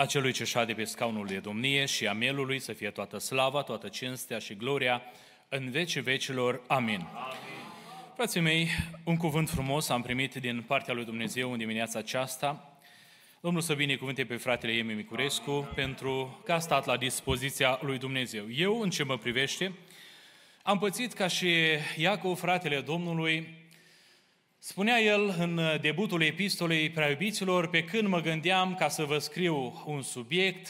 a celui ce șade pe scaunul de domnie și a mielului să fie toată slava, toată cinstea și gloria în vecii vecilor. Amin. Amin. Frații mei, un cuvânt frumos am primit din partea lui Dumnezeu în dimineața aceasta. Domnul să binecuvânte pe fratele Emi Micurescu pentru că a stat la dispoziția lui Dumnezeu. Eu, în ce mă privește, am pățit ca și Iacov, fratele Domnului, Spunea el în debutul epistolei preiubiților, pe când mă gândeam ca să vă scriu un subiect,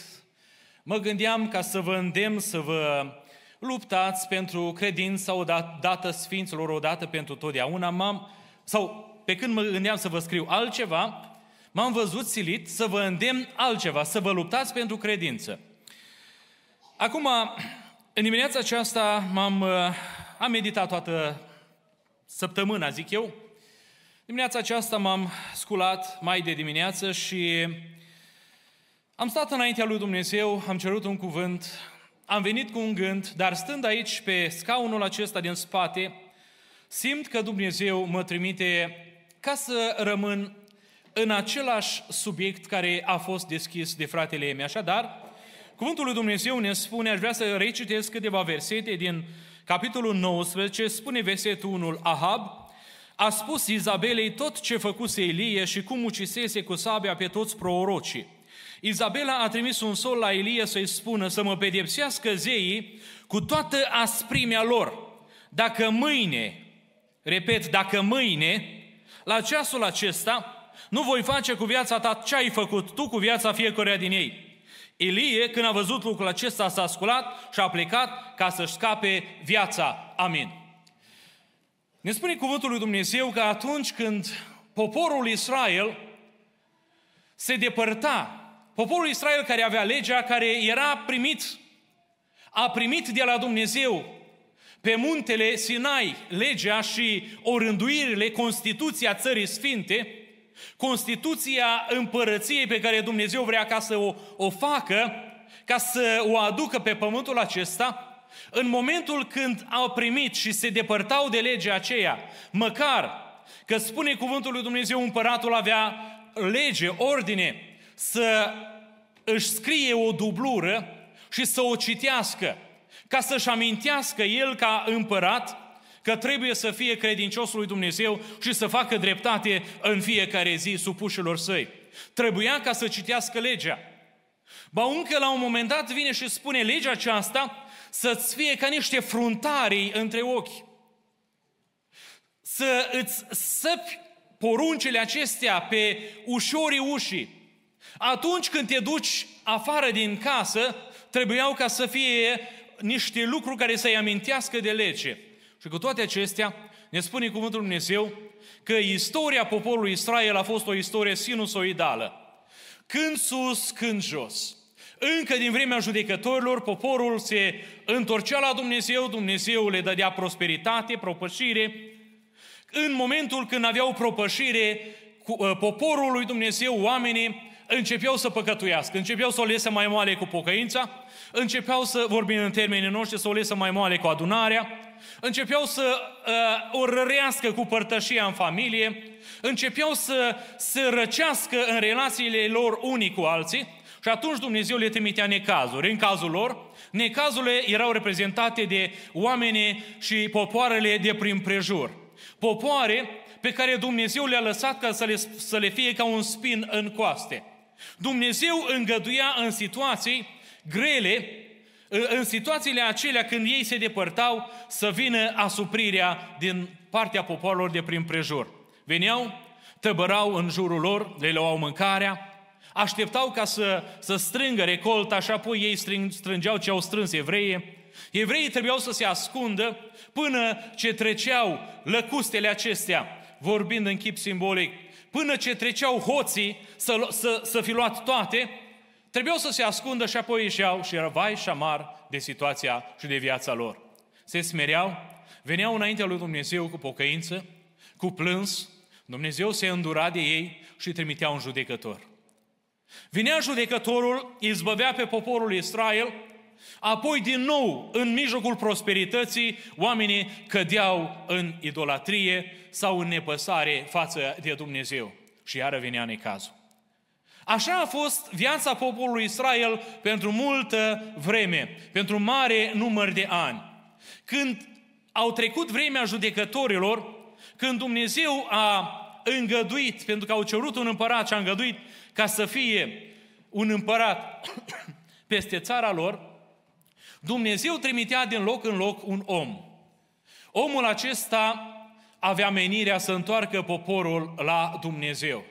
mă gândeam ca să vă îndemn să vă luptați pentru credința odată Sfinților, odată pentru totdeauna, m-am, sau pe când mă gândeam să vă scriu altceva, m-am văzut silit să vă îndemn altceva, să vă luptați pentru credință. Acum, în dimineața aceasta m-am, am meditat toată săptămâna, zic eu, Dimineața aceasta m-am sculat mai de dimineață și am stat înaintea lui Dumnezeu, am cerut un cuvânt, am venit cu un gând, dar stând aici pe scaunul acesta din spate, simt că Dumnezeu mă trimite ca să rămân în același subiect care a fost deschis de fratele Emi. Așadar, cuvântul lui Dumnezeu ne spune, aș vrea să recitesc câteva versete din capitolul 19, spune versetul 1, Ahab, a spus Izabelei tot ce făcuse Elie și cum ucisese cu sabia pe toți prorocii. Izabela a trimis un sol la Elie să-i spună să mă pedepsească zeii cu toată asprimea lor. Dacă mâine, repet, dacă mâine, la ceasul acesta, nu voi face cu viața ta ce ai făcut tu cu viața fiecăruia din ei. Elie, când a văzut lucrul acesta, s-a sculat și a plecat ca să-și scape viața. Amin. Ne spune cuvântul lui Dumnezeu că atunci când poporul Israel se depărta, poporul Israel care avea legea, care era primit, a primit de la Dumnezeu pe muntele Sinai legea și orânduirile, Constituția Țării Sfinte, Constituția împărăției pe care Dumnezeu vrea ca să o, o facă, ca să o aducă pe pământul acesta, în momentul când au primit și se depărtau de legea aceea, măcar că spune cuvântul lui Dumnezeu, împăratul avea lege, ordine, să își scrie o dublură și să o citească, ca să-și amintească el ca împărat că trebuie să fie credinciosul lui Dumnezeu și să facă dreptate în fiecare zi supușilor săi. Trebuia ca să citească legea. Ba încă la un moment dat vine și spune legea aceasta să-ți fie ca niște fruntarii între ochi. Să îți săpi poruncile acestea pe ușorii ușii. Atunci când te duci afară din casă, trebuiau ca să fie niște lucruri care să-i amintească de lege. Și cu toate acestea, ne spune cuvântul Dumnezeu că istoria poporului Israel a fost o istorie sinusoidală. Când sus, când jos. Încă din vremea judecătorilor, poporul se întorcea la Dumnezeu, Dumnezeu le dădea prosperitate, propășire. În momentul când aveau propășire, uh, poporul lui Dumnezeu, oamenii, începeau să păcătuiască, începeau să o lese mai moale cu pocăința, începeau să, vorbim în termenii noștri, să o lese mai moale cu adunarea, începeau să uh, o rărească cu părtășia în familie, începeau să se răcească în relațiile lor unii cu alții, și atunci Dumnezeu le trimitea necazuri. În cazul lor, necazurile erau reprezentate de oameni și popoarele de prin prejur. Popoare pe care Dumnezeu le-a lăsat ca să le, să le fie ca un spin în coaste. Dumnezeu îngăduia în situații grele, în situațiile acelea când ei se depărtau, să vină asuprirea din partea popoarelor de prin prejur. Veneau, tăbărau în jurul lor, le luau mâncarea, așteptau ca să, să strângă recolta și apoi ei strâng, strângeau ce au strâns evreii. Evreii trebuiau să se ascundă până ce treceau lăcustele acestea, vorbind în chip simbolic, până ce treceau hoții să, să, să fi luat toate, trebuiau să se ascundă și apoi ieșeau și era vai și amar de situația și de viața lor. Se smereau, veneau înaintea lui Dumnezeu cu pocăință, cu plâns, Dumnezeu se îndura de ei și trimitea un judecător. Vinea judecătorul, izbăvea pe poporul Israel, apoi din nou, în mijlocul prosperității, oamenii cădeau în idolatrie sau în nepăsare față de Dumnezeu. Și iară venea necazul. Așa a fost viața poporului Israel pentru multă vreme, pentru mare număr de ani. Când au trecut vremea judecătorilor, când Dumnezeu a îngăduit, pentru că au cerut un împărat și a îngăduit ca să fie un împărat peste țara lor, Dumnezeu trimitea din loc în loc un om. Omul acesta avea menirea să întoarcă poporul la Dumnezeu.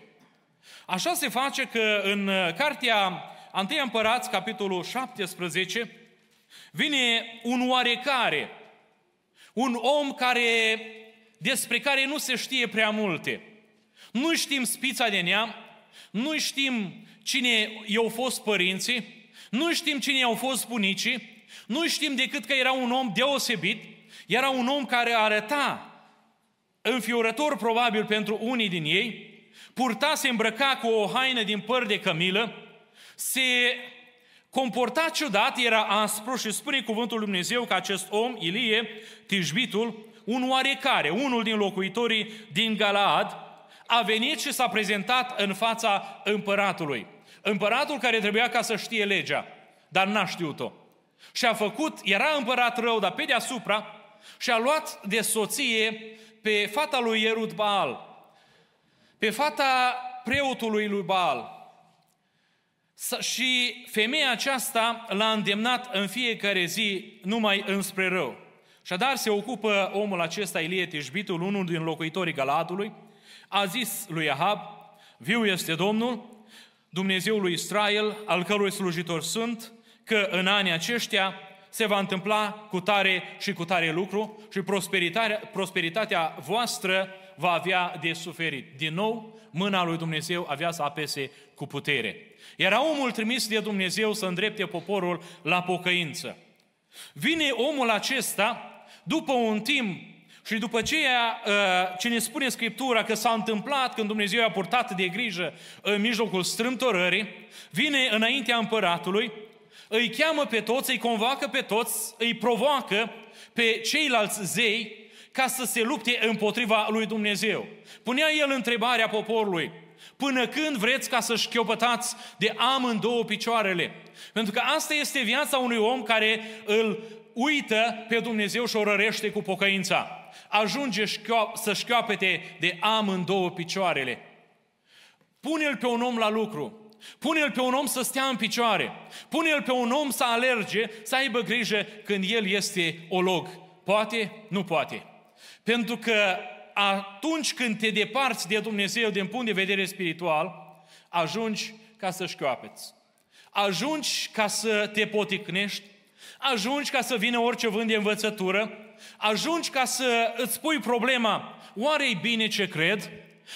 Așa se face că în cartea 1 Împărați, capitolul 17, vine un oarecare, un om care, despre care nu se știe prea multe. Nu știm spița de neam, nu știm cine i-au fost părinții, nu știm cine i-au fost bunicii, nu știm decât că era un om deosebit, era un om care arăta înfiorător probabil pentru unii din ei, purta, se îmbrăca cu o haină din păr de cămilă, se comporta ciudat, era aspru și spune cuvântul Lui Dumnezeu că acest om, Ilie, Tijbitul, un oarecare, unul din locuitorii din Galaad, a venit și s-a prezentat în fața împăratului. Împăratul care trebuia ca să știe legea, dar n-a știut-o. Și a făcut, era împărat rău, dar pe deasupra, și a luat de soție pe fata lui Ierut Baal, pe fata preotului lui Baal. Și femeia aceasta l-a îndemnat în fiecare zi numai înspre rău. Și dar se ocupă omul acesta, Ilie Tishbitul, unul din locuitorii Galadului, a zis lui Ahab, viu este Domnul, Dumnezeul lui Israel, al cărui slujitor sunt, că în anii aceștia se va întâmpla cu tare și cu tare lucru și prosperitatea, prosperitatea voastră va avea de suferit. Din nou, mâna lui Dumnezeu avea să apese cu putere. Era omul trimis de Dumnezeu să îndrepte poporul la pocăință. Vine omul acesta după un timp și după aceea, uh, ce ne spune Scriptura că s-a întâmplat când Dumnezeu a purtat de grijă în mijlocul strâmtorării, vine înaintea împăratului, îi cheamă pe toți, îi convoacă pe toți, îi provoacă pe ceilalți zei ca să se lupte împotriva lui Dumnezeu. Punea el întrebarea poporului, până când vreți ca să șchiopătați de amândouă picioarele? Pentru că asta este viața unui om care îl uită pe Dumnezeu și o rărește cu pocăința. Ajunge să șchioapete de amândouă picioarele. Pune-l pe un om la lucru. Pune-l pe un om să stea în picioare. Pune-l pe un om să alerge, să aibă grijă când el este olog. Poate? Nu poate. Pentru că atunci când te deparți de Dumnezeu din punct de vedere spiritual, ajungi ca să șchioapeți. Ajungi ca să te poticnești, ajungi ca să vină orice vânt de învățătură, ajungi ca să îți pui problema, oare e bine ce cred?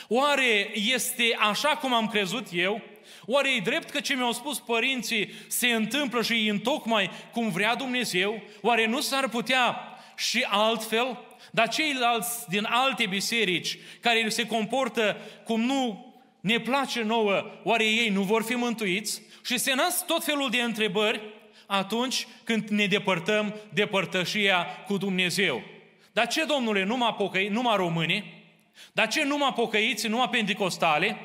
Oare este așa cum am crezut eu? Oare e drept că ce mi-au spus părinții se întâmplă și e tocmai cum vrea Dumnezeu? Oare nu s-ar putea și altfel? Dar ceilalți din alte biserici care se comportă cum nu ne place nouă, oare ei nu vor fi mântuiți? Și se nasc tot felul de întrebări atunci când ne depărtăm de părtășia cu Dumnezeu. Dar ce, domnule, numai, pocăi, numai români? Dar ce numai pocăiți, numai pentecostale?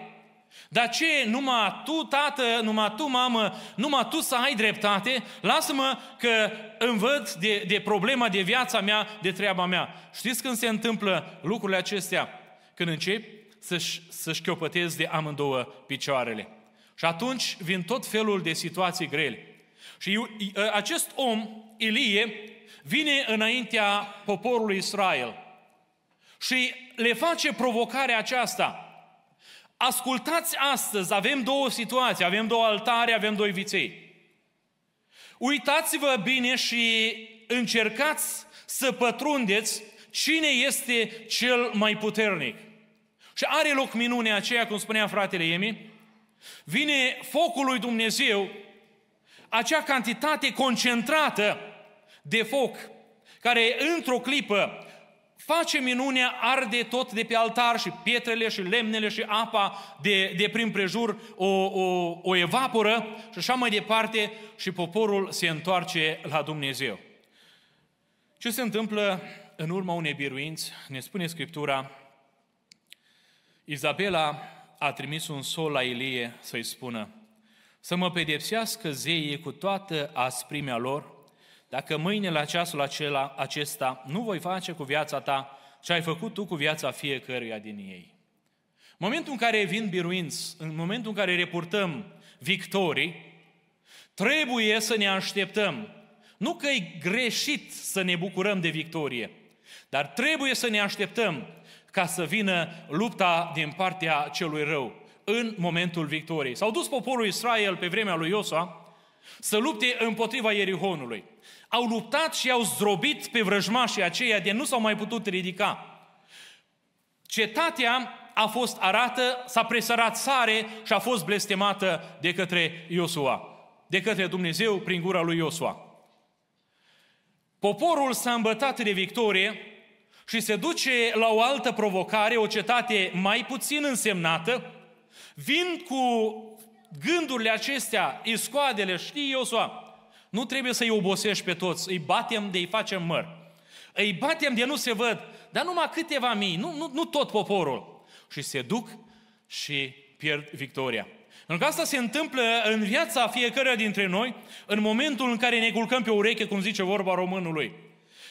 Dar ce, numai tu, tată, numai tu, mamă, numai tu să ai dreptate? Lasă-mă că îmi văd de, de problema de viața mea, de treaba mea. Știți când se întâmplă lucrurile acestea? Când încep să-și, să-și chiopătezi de amândouă picioarele. Și atunci vin tot felul de situații grele. Și acest om, Ilie, vine înaintea poporului Israel și le face provocarea aceasta – Ascultați astăzi, avem două situații, avem două altare, avem doi viței. Uitați-vă bine și încercați să pătrundeți cine este cel mai puternic. Și are loc minunea aceea, cum spunea fratele Emi, vine focul lui Dumnezeu, acea cantitate concentrată de foc, care într-o clipă face minunea, arde tot de pe altar și pietrele și lemnele și apa de, de prin prejur o, o, o evaporă și așa mai departe și poporul se întoarce la Dumnezeu. Ce se întâmplă în urma unei biruinți? Ne spune Scriptura, Izabela a trimis un sol la Ilie să-i spună să mă pedepsească zeii cu toată asprimea lor, dacă mâine la ceasul acela, acesta nu voi face cu viața ta ce ai făcut tu cu viața fiecăruia din ei. În momentul în care vin biruinți, în momentul în care reportăm victorii, trebuie să ne așteptăm. Nu că e greșit să ne bucurăm de victorie, dar trebuie să ne așteptăm ca să vină lupta din partea celui rău în momentul victoriei. S-au dus poporul Israel pe vremea lui Iosua să lupte împotriva Ierihonului. Au luptat și au zdrobit pe vrăjmașii aceia de nu s-au mai putut ridica. Cetatea a fost arată, s-a presărat sare și a fost blestemată de către Iosua, de către Dumnezeu prin gura lui Iosua. Poporul s-a îmbătat de victorie și se duce la o altă provocare, o cetate mai puțin însemnată, vin cu gândurile acestea, iscoadele, știi Iosua, nu trebuie să-i obosești pe toți, îi batem de îi facem măr. Îi batem de nu se văd, dar numai câteva mii, nu, nu, nu tot poporul. Și se duc și pierd victoria. Pentru că asta se întâmplă în viața fiecăruia dintre noi, în momentul în care ne culcăm pe ureche, cum zice vorba românului.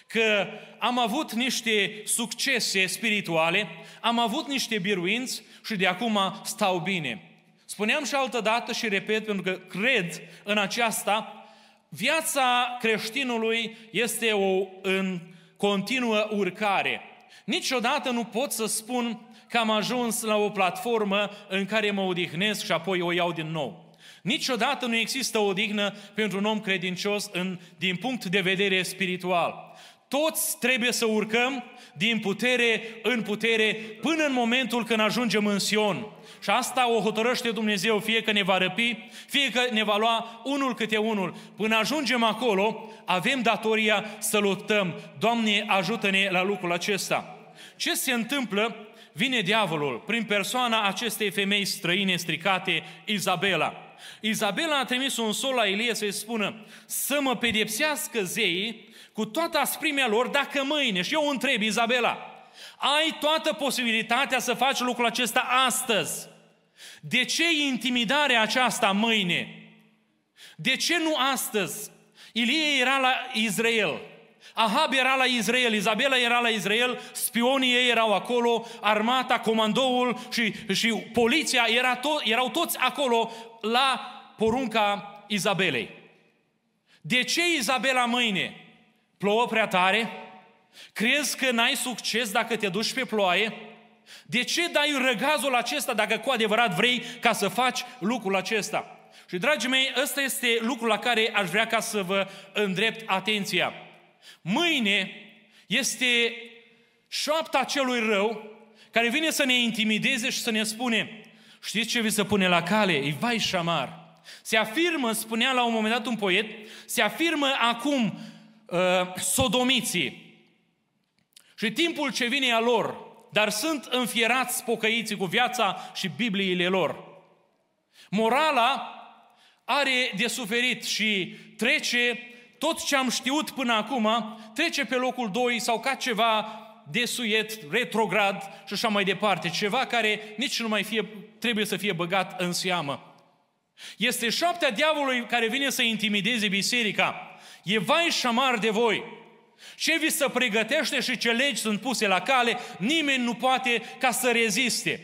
Că am avut niște succese spirituale, am avut niște biruinți și de acum stau bine. Spuneam și altă dată și repet, pentru că cred în aceasta, viața creștinului este o în continuă urcare. Niciodată nu pot să spun că am ajuns la o platformă în care mă odihnesc și apoi o iau din nou. Niciodată nu există o odihnă pentru un om credincios în, din punct de vedere spiritual. Toți trebuie să urcăm din putere în putere până în momentul când ajungem în Sion. Și asta o hotărăște Dumnezeu, fie că ne va răpi, fie că ne va lua unul câte unul. Până ajungem acolo, avem datoria să luptăm. Doamne, ajută-ne la lucrul acesta. Ce se întâmplă? Vine diavolul prin persoana acestei femei străine stricate, Izabela. Izabela a trimis un sol la Ilie să-i spună să mă pedepsească zeii cu toată asprimea lor dacă mâine, și eu întreb Izabela, ai toată posibilitatea să faci lucrul acesta astăzi. De ce intimidarea aceasta mâine? De ce nu astăzi? Ilie era la Israel. Ahab era la Israel, Izabela era la Israel, spionii ei erau acolo, armata, comandoul și, și poliția era to- erau toți acolo la porunca Izabelei. De ce Izabela mâine? Plouă prea tare? Crezi că n-ai succes dacă te duci pe ploaie? De ce dai răgazul acesta dacă cu adevărat vrei ca să faci lucrul acesta? Și, dragii mei, ăsta este lucrul la care aș vrea ca să vă îndrept atenția. Mâine este șoapta celui rău care vine să ne intimideze și să ne spune știți ce vi se pune la cale? E vai șamar. Se afirmă, spunea la un moment dat un poet, se afirmă acum uh, sodomiții. Și timpul ce vine a lor, dar sunt înfierați pocăiții cu viața și Bibliile lor. Morala are de suferit și trece tot ce am știut până acum, trece pe locul 2 sau ca ceva desuiet, retrograd și așa mai departe. Ceva care nici nu mai fie, trebuie să fie băgat în seamă. Este șaptea diavolului care vine să intimideze biserica. E vai și șamar de voi. Ce vi se pregătește și ce legi sunt puse la cale, nimeni nu poate ca să reziste.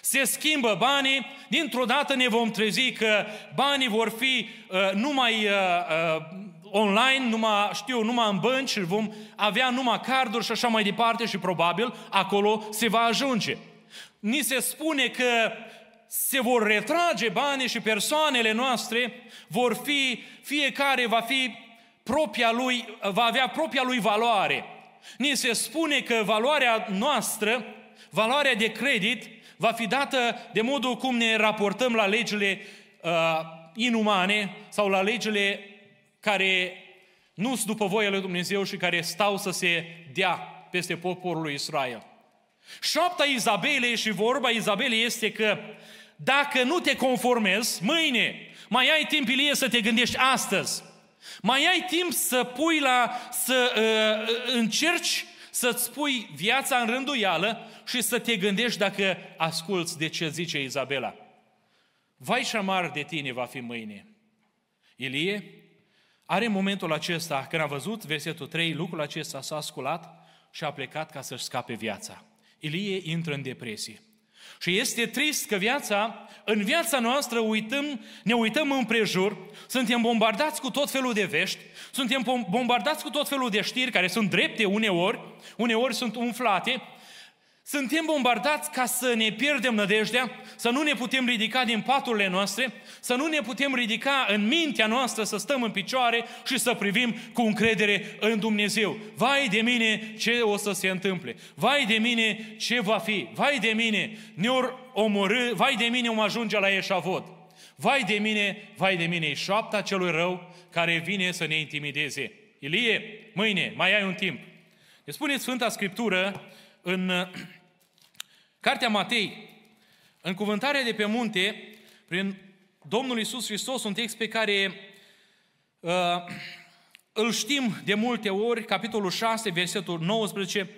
Se schimbă banii, dintr-o dată ne vom trezi că banii vor fi uh, numai uh, uh, online, numai, știu, numai în bănci și vom avea numai carduri și așa mai departe și probabil acolo se va ajunge. Ni se spune că se vor retrage banii și persoanele noastre vor fi, fiecare va fi propria lui, va avea propria lui valoare. Ni se spune că valoarea noastră, valoarea de credit, va fi dată de modul cum ne raportăm la legile uh, inumane sau la legile care nu sunt după voia lui Dumnezeu și care stau să se dea peste poporul lui Israel. Șapta Izabelei și vorba Izabelei este că dacă nu te conformezi, mâine mai ai timp, Ilie, să te gândești astăzi. Mai ai timp să pui la, să uh, încerci să-ți pui viața în rânduială și să te gândești dacă asculți de ce zice Izabela. Vai și amar de tine va fi mâine. Ilie are momentul acesta, când a văzut versetul 3, lucrul acesta s-a sculat și a plecat ca să-și scape viața. Ilie intră în depresie. Și este trist că viața, în viața noastră uităm, ne uităm împrejur, suntem bombardați cu tot felul de vești, suntem bombardați cu tot felul de știri care sunt drepte uneori, uneori sunt umflate, suntem bombardați ca să ne pierdem nădejdea, să nu ne putem ridica din paturile noastre, să nu ne putem ridica în mintea noastră, să stăm în picioare și să privim cu încredere în Dumnezeu. Vai de mine ce o să se întâmple, vai de mine ce va fi, vai de mine ne-or omorâ, vai de mine om ajunge la eșavod. Vai de mine, vai de mine, e șoapta celui rău care vine să ne intimideze. Ilie, mâine, mai ai un timp. Ne spune Sfânta Scriptură în Cartea Matei, în cuvântarea de pe munte, prin Domnul Isus Hristos, un text pe care uh, îl știm de multe ori, capitolul 6, versetul 19,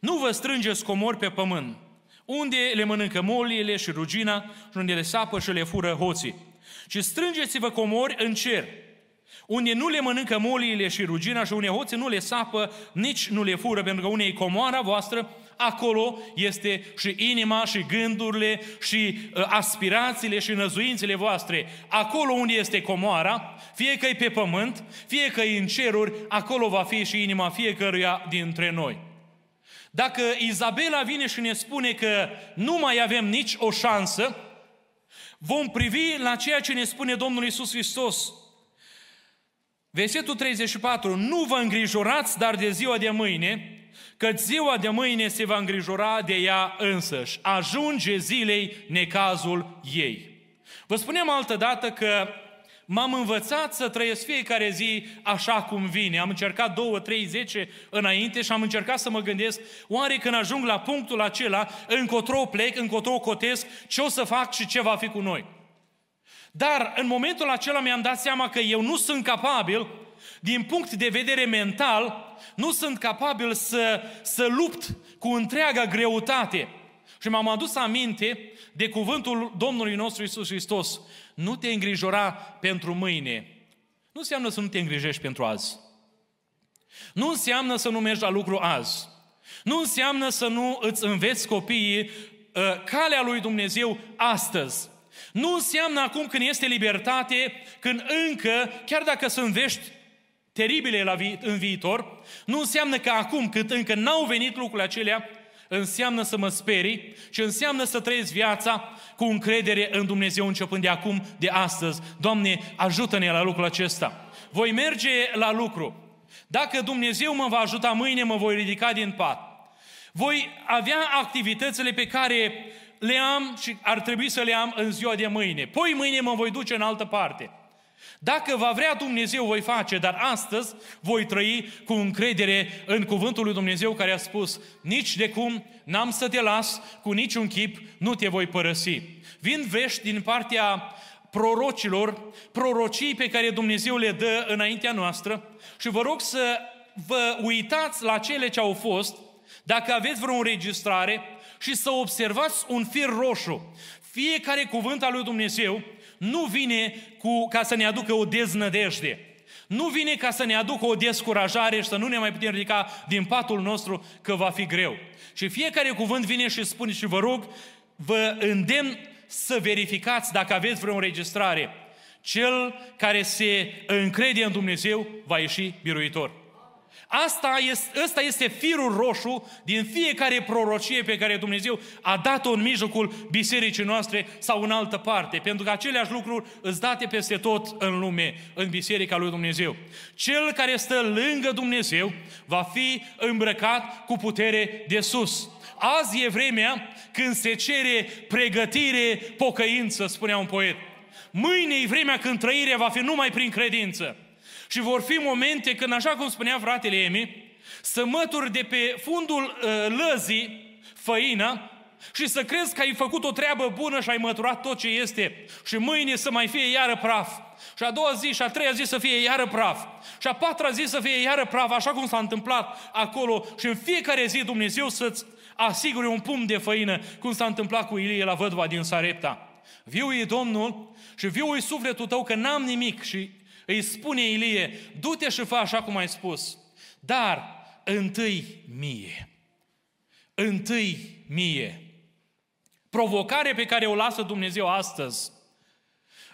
nu vă strângeți comori pe pământ, unde le mănâncă moliile și rugina și unde le sapă și le fură hoții, ci strângeți-vă comori în cer, unde nu le mănâncă moliile și rugina și unde hoții nu le sapă, nici nu le fură, pentru că unde e comoara voastră, acolo este și inima și gândurile și uh, aspirațiile și năzuințele voastre. Acolo unde este comoara, fie că e pe pământ, fie că e în ceruri, acolo va fi și inima fiecăruia dintre noi. Dacă Izabela vine și ne spune că nu mai avem nici o șansă, vom privi la ceea ce ne spune Domnul Isus Hristos. Versetul 34. Nu vă îngrijorați, dar de ziua de mâine, că ziua de mâine se va îngrijora de ea însăși. Ajunge zilei necazul ei. Vă spunem altă dată că m-am învățat să trăiesc fiecare zi așa cum vine. Am încercat două, trei, zece înainte și am încercat să mă gândesc, oare când ajung la punctul acela, încotro plec, încotro cotesc, ce o să fac și ce va fi cu noi. Dar în momentul acela mi-am dat seama că eu nu sunt capabil, din punct de vedere mental, nu sunt capabil să, să lupt cu întreaga greutate. Și m-am adus aminte de cuvântul Domnului nostru Isus Hristos. Nu te îngrijora pentru mâine. Nu înseamnă să nu te îngrijești pentru azi. Nu înseamnă să nu mergi la lucru azi. Nu înseamnă să nu îți înveți copiii uh, calea lui Dumnezeu astăzi. Nu înseamnă acum când este libertate, când încă, chiar dacă sunt vești teribile la vi- în viitor, nu înseamnă că acum, cât încă n-au venit lucrurile acelea, înseamnă să mă sperii și înseamnă să trăiesc viața cu încredere în Dumnezeu începând de acum, de astăzi. Doamne, ajută-ne la lucrul acesta. Voi merge la lucru. Dacă Dumnezeu mă va ajuta mâine, mă voi ridica din pat. Voi avea activitățile pe care le am și ar trebui să le am în ziua de mâine. Poi mâine mă voi duce în altă parte. Dacă va vrea Dumnezeu, voi face, dar astăzi voi trăi cu încredere în cuvântul lui Dumnezeu care a spus, nici de cum n-am să te las, cu niciun chip nu te voi părăsi. Vin vești din partea prorocilor, prorocii pe care Dumnezeu le dă înaintea noastră și vă rog să vă uitați la cele ce au fost, dacă aveți vreo înregistrare și să observați un fir roșu. Fiecare cuvânt al lui Dumnezeu nu vine cu, ca să ne aducă o deznădejde. Nu vine ca să ne aducă o descurajare și să nu ne mai putem ridica din patul nostru că va fi greu. Și fiecare cuvânt vine și spune și vă rog, vă îndemn să verificați dacă aveți vreo înregistrare. Cel care se încrede în Dumnezeu va ieși biruitor. Asta este, ăsta este firul roșu din fiecare prorocie pe care Dumnezeu a dat-o în mijlocul bisericii noastre sau în altă parte. Pentru că aceleași lucruri îți date peste tot în lume, în biserica lui Dumnezeu. Cel care stă lângă Dumnezeu va fi îmbrăcat cu putere de sus. Azi e vremea când se cere pregătire, pocăință, spunea un poet. Mâine e vremea când trăirea va fi numai prin credință. Și vor fi momente când, așa cum spunea fratele Emi, să mături de pe fundul uh, lăzii făina și să crezi că ai făcut o treabă bună și ai măturat tot ce este. Și mâine să mai fie iară praf. Și a doua zi și a treia zi să fie iară praf. Și a patra zi să fie iară praf, așa cum s-a întâmplat acolo. Și în fiecare zi Dumnezeu să-ți asigure un pumn de făină, cum s-a întâmplat cu Ilie la vădva din Sarepta. Viu e Domnul și viu e sufletul tău că n-am nimic și îi spune Ilie, du-te și fă așa cum ai spus, dar întâi mie. Întâi mie. Provocare pe care o lasă Dumnezeu astăzi.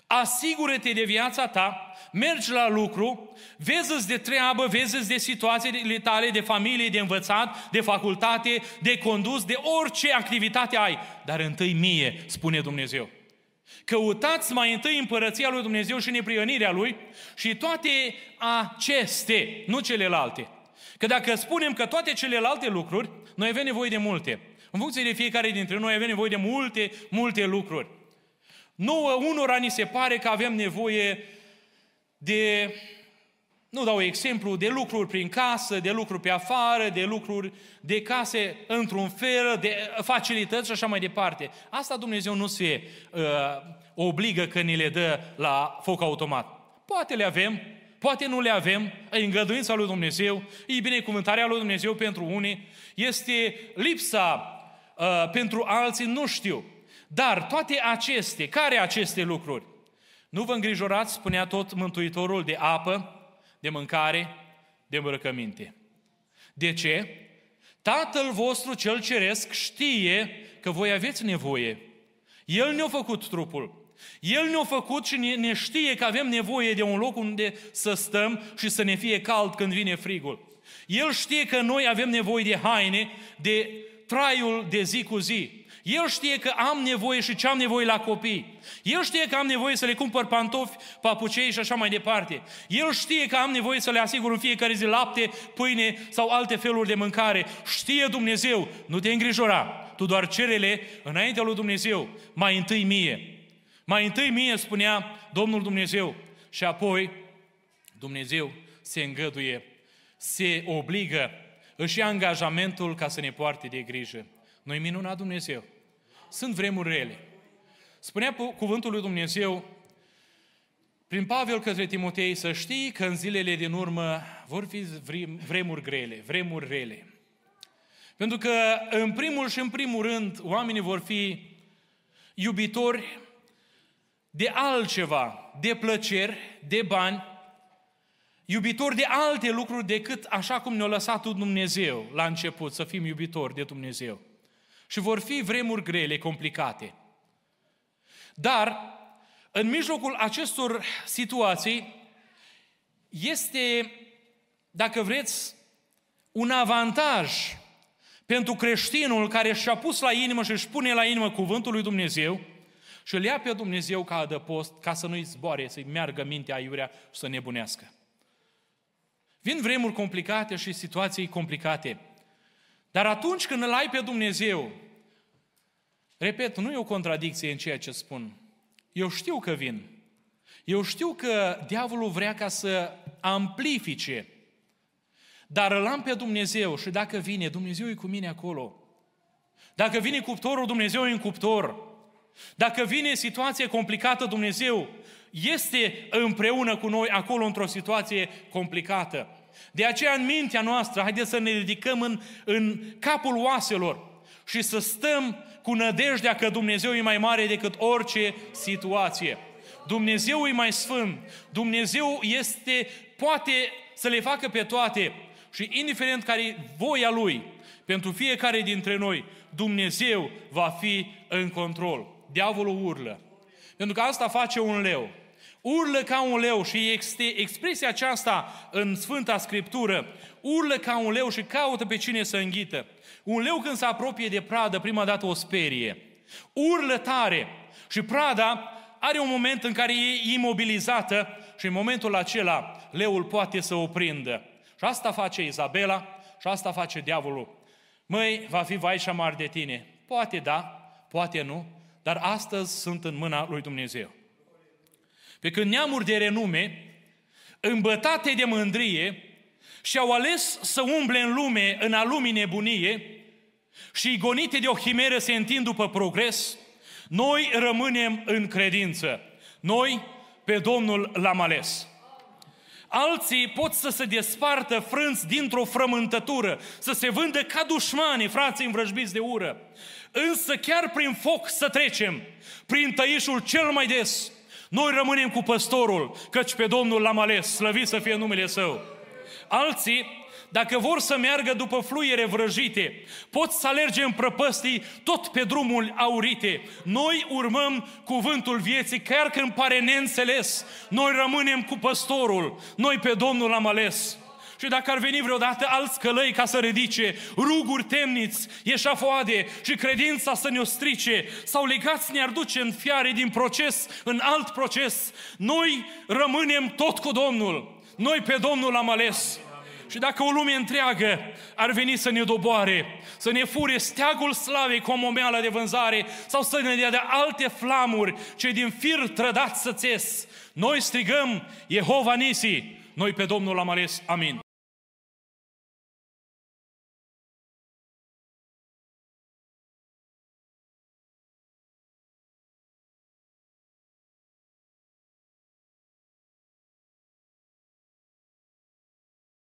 Asigură-te de viața ta, mergi la lucru, vezi de treabă, vezi de situațiile tale, de familie, de învățat, de facultate, de condus, de orice activitate ai. Dar întâi mie, spune Dumnezeu. Căutați mai întâi împărăția lui Dumnezeu și neprionirea lui și toate aceste, nu celelalte. Că dacă spunem că toate celelalte lucruri, noi avem nevoie de multe. În funcție de fiecare dintre noi avem nevoie de multe, multe lucruri. Nu, unora ni se pare că avem nevoie de, nu dau exemplu, de lucruri prin casă, de lucruri pe afară, de lucruri de case într-un fel, de facilități și așa mai departe. Asta Dumnezeu nu se uh, obligă că ni le dă la foc automat. Poate le avem, poate nu le avem, e îngăduința lui Dumnezeu, e binecuvântarea lui Dumnezeu pentru unii, este lipsa uh, pentru alții, nu știu. Dar toate aceste, care aceste lucruri? Nu vă îngrijorați, spunea tot Mântuitorul, de apă, de mâncare, de îmbrăcăminte. De ce? Tatăl vostru cel ceresc știe că voi aveți nevoie. El ne-a făcut trupul. El ne-a făcut și ne, ne știe că avem nevoie de un loc unde să stăm și să ne fie cald când vine frigul. El știe că noi avem nevoie de haine, de traiul de zi cu zi. El știe că am nevoie și ce am nevoie la copii. El știe că am nevoie să le cumpăr pantofi, papucei și așa mai departe. El știe că am nevoie să le asigur în fiecare zi lapte, pâine sau alte feluri de mâncare. Știe Dumnezeu, nu te îngrijora. Tu doar cerele înaintea lui Dumnezeu, mai întâi mie. Mai întâi mie spunea Domnul Dumnezeu și apoi Dumnezeu se îngăduie, se obligă, își ia angajamentul ca să ne poarte de grijă. Noi minunat Dumnezeu. Sunt vremuri rele. Spunea cuvântul lui Dumnezeu prin Pavel către Timotei să știi că în zilele din urmă vor fi vremuri grele, vremuri rele. Pentru că în primul și în primul rând oamenii vor fi iubitori de altceva, de plăceri, de bani, iubitori de alte lucruri decât așa cum ne-a lăsat Dumnezeu la început, să fim iubitori de Dumnezeu. Și vor fi vremuri grele, complicate. Dar, în mijlocul acestor situații, este, dacă vreți, un avantaj pentru creștinul care și-a pus la inimă și își pune la inimă cuvântul lui Dumnezeu și îl ia pe Dumnezeu ca adăpost ca să nu-i zboare, să-i meargă mintea aiurea și să nebunească. Vin vremuri complicate și situații complicate. Dar atunci când îl ai pe Dumnezeu, repet, nu e o contradicție în ceea ce spun. Eu știu că vin. Eu știu că diavolul vrea ca să amplifice. Dar îl am pe Dumnezeu și dacă vine, Dumnezeu e cu mine acolo. Dacă vine cuptorul, Dumnezeu e în cuptor. Dacă vine situație complicată, Dumnezeu este împreună cu noi acolo într-o situație complicată. De aceea în mintea noastră, haideți să ne ridicăm în, în capul oaselor și să stăm cu nădejdea că Dumnezeu e mai mare decât orice situație. Dumnezeu e mai sfânt. Dumnezeu este, poate să le facă pe toate și indiferent care e voia Lui, pentru fiecare dintre noi, Dumnezeu va fi în control. Diavolul urlă. Pentru că asta face un leu. Urlă ca un leu și este expresia aceasta în Sfânta Scriptură. Urlă ca un leu și caută pe cine să înghită. Un leu când se apropie de pradă, prima dată o sperie. Urlă tare și prada are un moment în care e imobilizată și în momentul acela leul poate să o prindă. Și asta face Izabela și asta face diavolul. Măi, va fi vai și amar de tine. Poate da, poate nu, dar astăzi sunt în mâna lui Dumnezeu. Pe când neamuri de renume, îmbătate de mândrie, și-au ales să umble în lume, în a lumii nebunie, și gonite de o chimeră se întind după progres, noi rămânem în credință. Noi pe Domnul l-am ales. Alții pot să se despartă frânți dintr-o frământătură, să se vândă ca dușmani, frații învrăjbiți de ură. Însă chiar prin foc să trecem, prin tăișul cel mai des, noi rămânem cu păstorul, căci pe Domnul l-am ales, slăvit să fie numele Său. Alții dacă vor să meargă după fluiere vrăjite, pot să alerge în prăpăstii tot pe drumul aurite. Noi urmăm cuvântul vieții, chiar când pare neînțeles. Noi rămânem cu păstorul, noi pe Domnul am ales. Și dacă ar veni vreodată alți călăi ca să ridice ruguri temniți, eșafoade și credința să ne-o strice, sau legați ne-ar duce în fiare din proces, în alt proces, noi rămânem tot cu Domnul. Noi pe Domnul am ales. Și dacă o lume întreagă ar veni să ne doboare, să ne fure steagul slavei cu o momeală de vânzare sau să ne dea de alte flamuri ce din fir trădați să țes, noi strigăm Jehova Nisi, noi pe Domnul am ales. Amin.